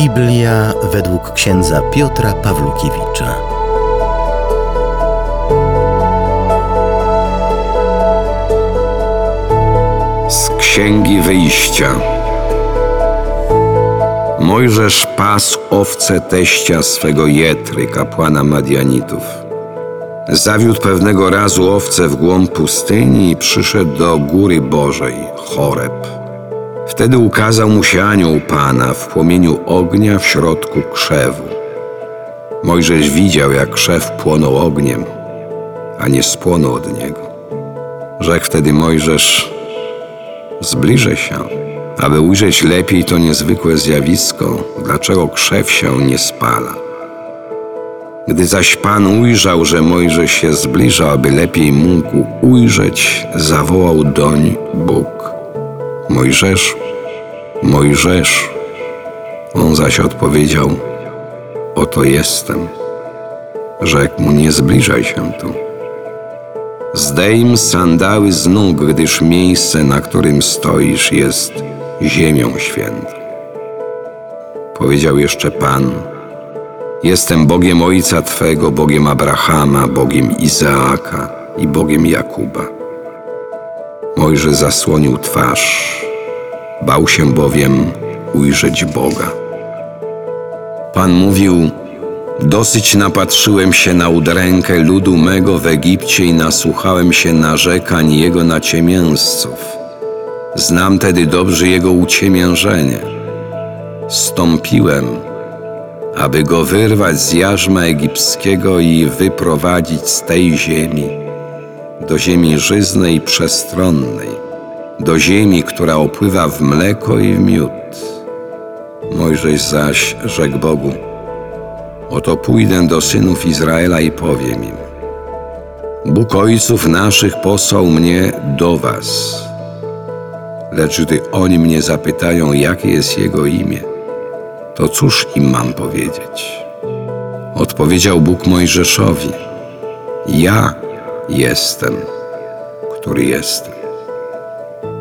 Biblia według księdza Piotra Pawlukiewicza. Z Księgi Wyjścia. Mojżesz pasł owce teścia swego Jetry, kapłana Madianitów. Zawiódł pewnego razu owce w głąb pustyni i przyszedł do góry Bożej, Choreb. Wtedy ukazał mu się anioł Pana w płomieniu ognia w środku krzewu. Mojżesz widział, jak krzew płonął ogniem, a nie spłonął od niego. Rzekł wtedy Mojżesz, zbliżę się, aby ujrzeć lepiej to niezwykłe zjawisko, dlaczego krzew się nie spala. Gdy zaś Pan ujrzał, że Mojżesz się zbliża, aby lepiej mógł ujrzeć, zawołał doń Bóg. Mojżesz, Mojżesz. On zaś odpowiedział, oto jestem. Rzekł mu, nie zbliżaj się tu. Zdejm sandały z nóg, gdyż miejsce, na którym stoisz, jest ziemią świętą. Powiedział jeszcze Pan, jestem Bogiem Ojca Twego, Bogiem Abrahama, Bogiem Izaaka i Bogiem Jakuba. Mojże zasłonił twarz, bał się bowiem ujrzeć Boga. Pan mówił, dosyć napatrzyłem się na udrękę ludu mego w Egipcie i nasłuchałem się narzekań jego naciemięzców. Znam tedy dobrze jego uciemiężenie. Stąpiłem, aby go wyrwać z jarzma egipskiego i wyprowadzić z tej ziemi do ziemi żyznej i przestronnej, do ziemi, która opływa w mleko i w miód. Mojżesz zaś rzekł Bogu, oto pójdę do synów Izraela i powiem im, Bóg ojców naszych posłał mnie do was, lecz gdy oni mnie zapytają, jakie jest Jego imię, to cóż im mam powiedzieć? Odpowiedział Bóg Mojżeszowi, ja jestem, który jestem.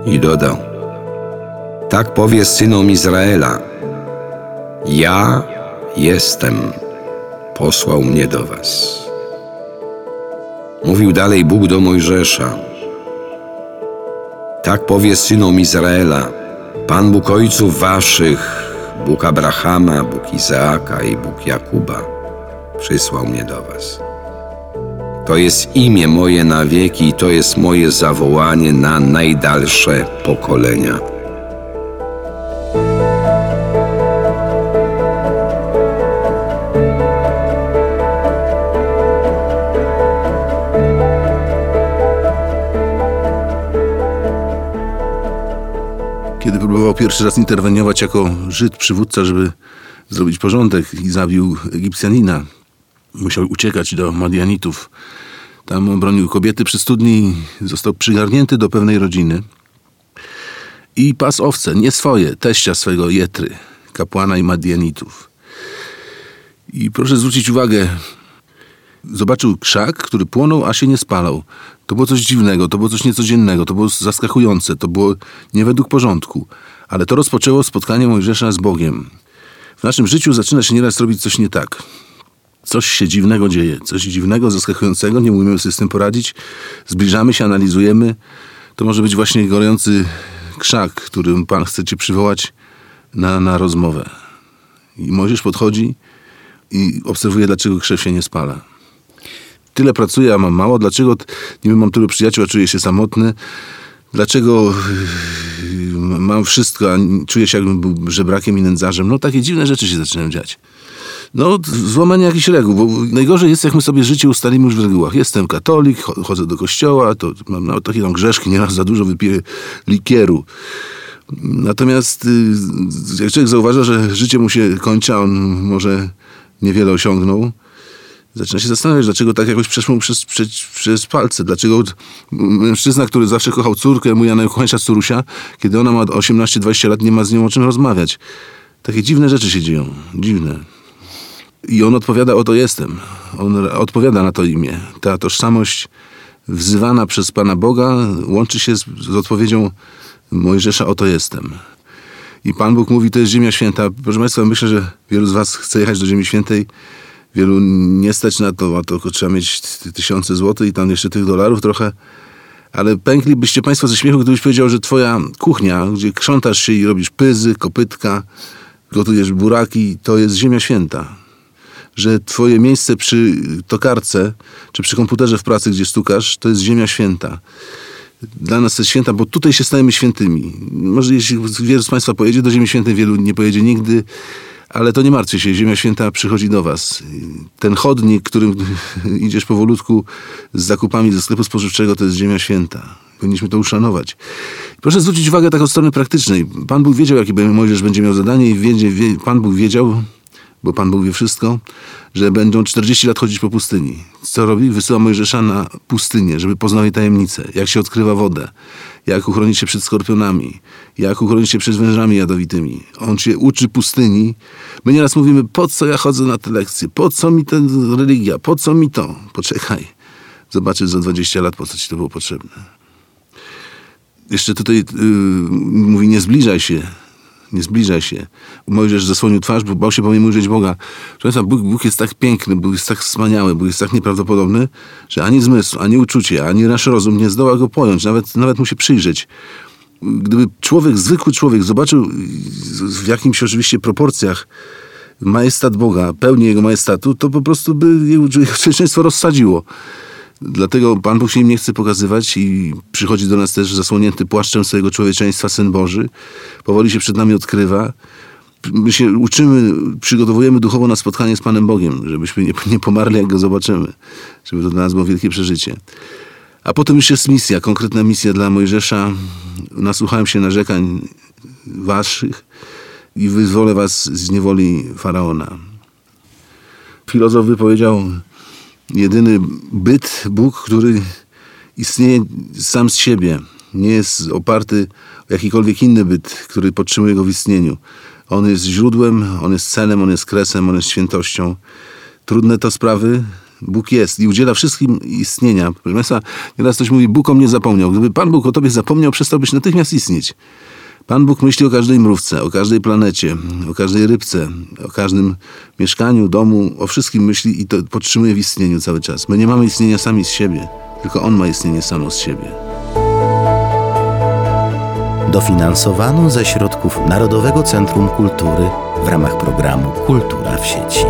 I dodał, tak powie synom Izraela, ja jestem, posłał mnie do was. Mówił dalej Bóg do Mojżesza, tak powie synom Izraela, Pan Bóg ojców waszych, Bóg Abrahama, Bóg Izaaka i Bóg Jakuba, przysłał mnie do was. To jest imię moje na wieki i to jest moje zawołanie na najdalsze pokolenia. Kiedy próbował pierwszy raz interweniować jako Żyd przywódca, żeby zrobić porządek i zabił Egipcjanina, musiał uciekać do Madianitów. Tam obronił kobiety przy studni, został przygarnięty do pewnej rodziny i pas owce, nie swoje, teścia swego Jetry, kapłana i Madianitów. I proszę zwrócić uwagę, zobaczył krzak, który płonął, a się nie spalał. To było coś dziwnego, to było coś niecodziennego, to było zaskakujące, to było nie według porządku. Ale to rozpoczęło spotkanie Mojżesza z Bogiem. W naszym życiu zaczyna się nieraz robić coś nie tak. Coś się dziwnego dzieje, coś dziwnego, zaskakującego, nie umiemy sobie z tym poradzić. Zbliżamy się, analizujemy. To może być właśnie gorący krzak, którym Pan chce Cię przywołać na, na rozmowę. I Mojżesz podchodzi i obserwuje, dlaczego krzew się nie spala tyle pracuję, a mam mało? Dlaczego niby mam tylu przyjaciół, a czuję się samotny? Dlaczego yy, mam wszystko, a czuję się jakbym był żebrakiem i nędzarzem? No takie dziwne rzeczy się zaczynają dziać. No, złamanie jakichś reguł, bo najgorzej jest, jak my sobie życie ustalimy już w regułach. Jestem katolik, chodzę do kościoła, to mam nawet takie tam grzeszki, nieraz za dużo wypiję likieru. Natomiast yy, jak człowiek zauważa, że życie mu się kończy, a on może niewiele osiągnął, zaczyna się zastanawiać, dlaczego tak jakoś przeszło mu przez, przez, przez palce. Dlaczego mężczyzna, który zawsze kochał córkę, mój najukochańsza córusia, kiedy ona ma 18-20 lat, nie ma z nią o czym rozmawiać. Takie dziwne rzeczy się dzieją. Dziwne. I on odpowiada, oto jestem. On odpowiada na to imię. Ta tożsamość wzywana przez Pana Boga łączy się z, z odpowiedzią Mojżesza, oto jestem. I Pan Bóg mówi, to jest Ziemia Święta. Proszę Państwa, myślę, że wielu z Was chce jechać do Ziemi Świętej. Wielu nie stać na to, a to trzeba mieć ty- tysiące złotych i tam jeszcze tych dolarów trochę. Ale pęklibyście Państwo ze śmiechu, gdybyś powiedział, że Twoja kuchnia, gdzie krzątasz się i robisz pyzy, kopytka, gotujesz buraki, to jest Ziemia Święta. Że Twoje miejsce przy tokarce, czy przy komputerze w pracy, gdzie stukasz, to jest Ziemia Święta dla nas jest święta, bo tutaj się stajemy świętymi. Może jeśli wielu z Państwa pojedzie do Ziemi Świętej, wielu nie pojedzie nigdy, ale to nie martwcie się, Ziemia Święta przychodzi do Was. Ten chodnik, którym idziesz powolutku z zakupami ze sklepu spożywczego, to jest Ziemia Święta. Powinniśmy to uszanować. Proszę zwrócić uwagę tak od strony praktycznej. Pan Bóg wiedział, jakie Mojżesz będzie miał zadanie i Pan Bóg wiedział, bo Pan Bóg wie wszystko, że będą 40 lat chodzić po pustyni. Co robi? Wysyła Mojżesza na pustynię, żeby poznał jej tajemnice, jak się odkrywa wodę, jak uchronić się przed skorpionami, jak uchronić się przed wężami jadowitymi. On się uczy pustyni. My nieraz mówimy, po co ja chodzę na te lekcje, po co mi ta religia, po co mi to? Poczekaj, zobaczysz za 20 lat, po co ci to było potrzebne. Jeszcze tutaj yy, mówi, nie zbliżaj się, nie zbliżaj się. Mojżesz zasłonił twarz, bo bał się bowiem ujrzeć Boga. Państwa, Bóg, Bóg jest tak piękny, Bóg jest tak wspaniały, Bóg jest tak nieprawdopodobny, że ani zmysł, ani uczucie, ani nasz rozum nie zdoła go pojąć, nawet, nawet mu się przyjrzeć. Gdyby człowiek, zwykły człowiek zobaczył w jakimś oczywiście proporcjach majestat Boga, pełnię Jego majestatu, to po prostu by jego jego rozsadziło. Dlatego Pan Bóg się im nie chce pokazywać i przychodzi do nas też zasłonięty płaszczem swojego człowieczeństwa, Syn Boży. Powoli się przed nami odkrywa. My się uczymy, przygotowujemy duchowo na spotkanie z Panem Bogiem, żebyśmy nie, nie pomarli, jak Go zobaczymy. Żeby to dla nas było wielkie przeżycie. A potem już jest misja, konkretna misja dla Mojżesza. Nasłuchałem się narzekań waszych i wyzwolę was z niewoli Faraona. Filozof wypowiedział, jedyny byt, Bóg, który istnieje sam z siebie. Nie jest oparty o jakikolwiek inny byt, który podtrzymuje go w istnieniu. On jest źródłem, on jest celem, on jest kresem, on jest świętością. Trudne to sprawy, Bóg jest i udziela wszystkim istnienia. Proszę Państwa, nieraz ktoś mówi, Bóg o mnie zapomniał. Gdyby Pan Bóg o Tobie zapomniał, przestałbyś natychmiast istnieć. Pan Bóg myśli o każdej mrówce, o każdej planecie, o każdej rybce, o każdym mieszkaniu, domu, o wszystkim myśli i to podtrzymuje w istnieniu cały czas. My nie mamy istnienia sami z siebie, tylko On ma istnienie samo z siebie. Dofinansowano ze środków Narodowego Centrum Kultury w ramach programu Kultura w sieci.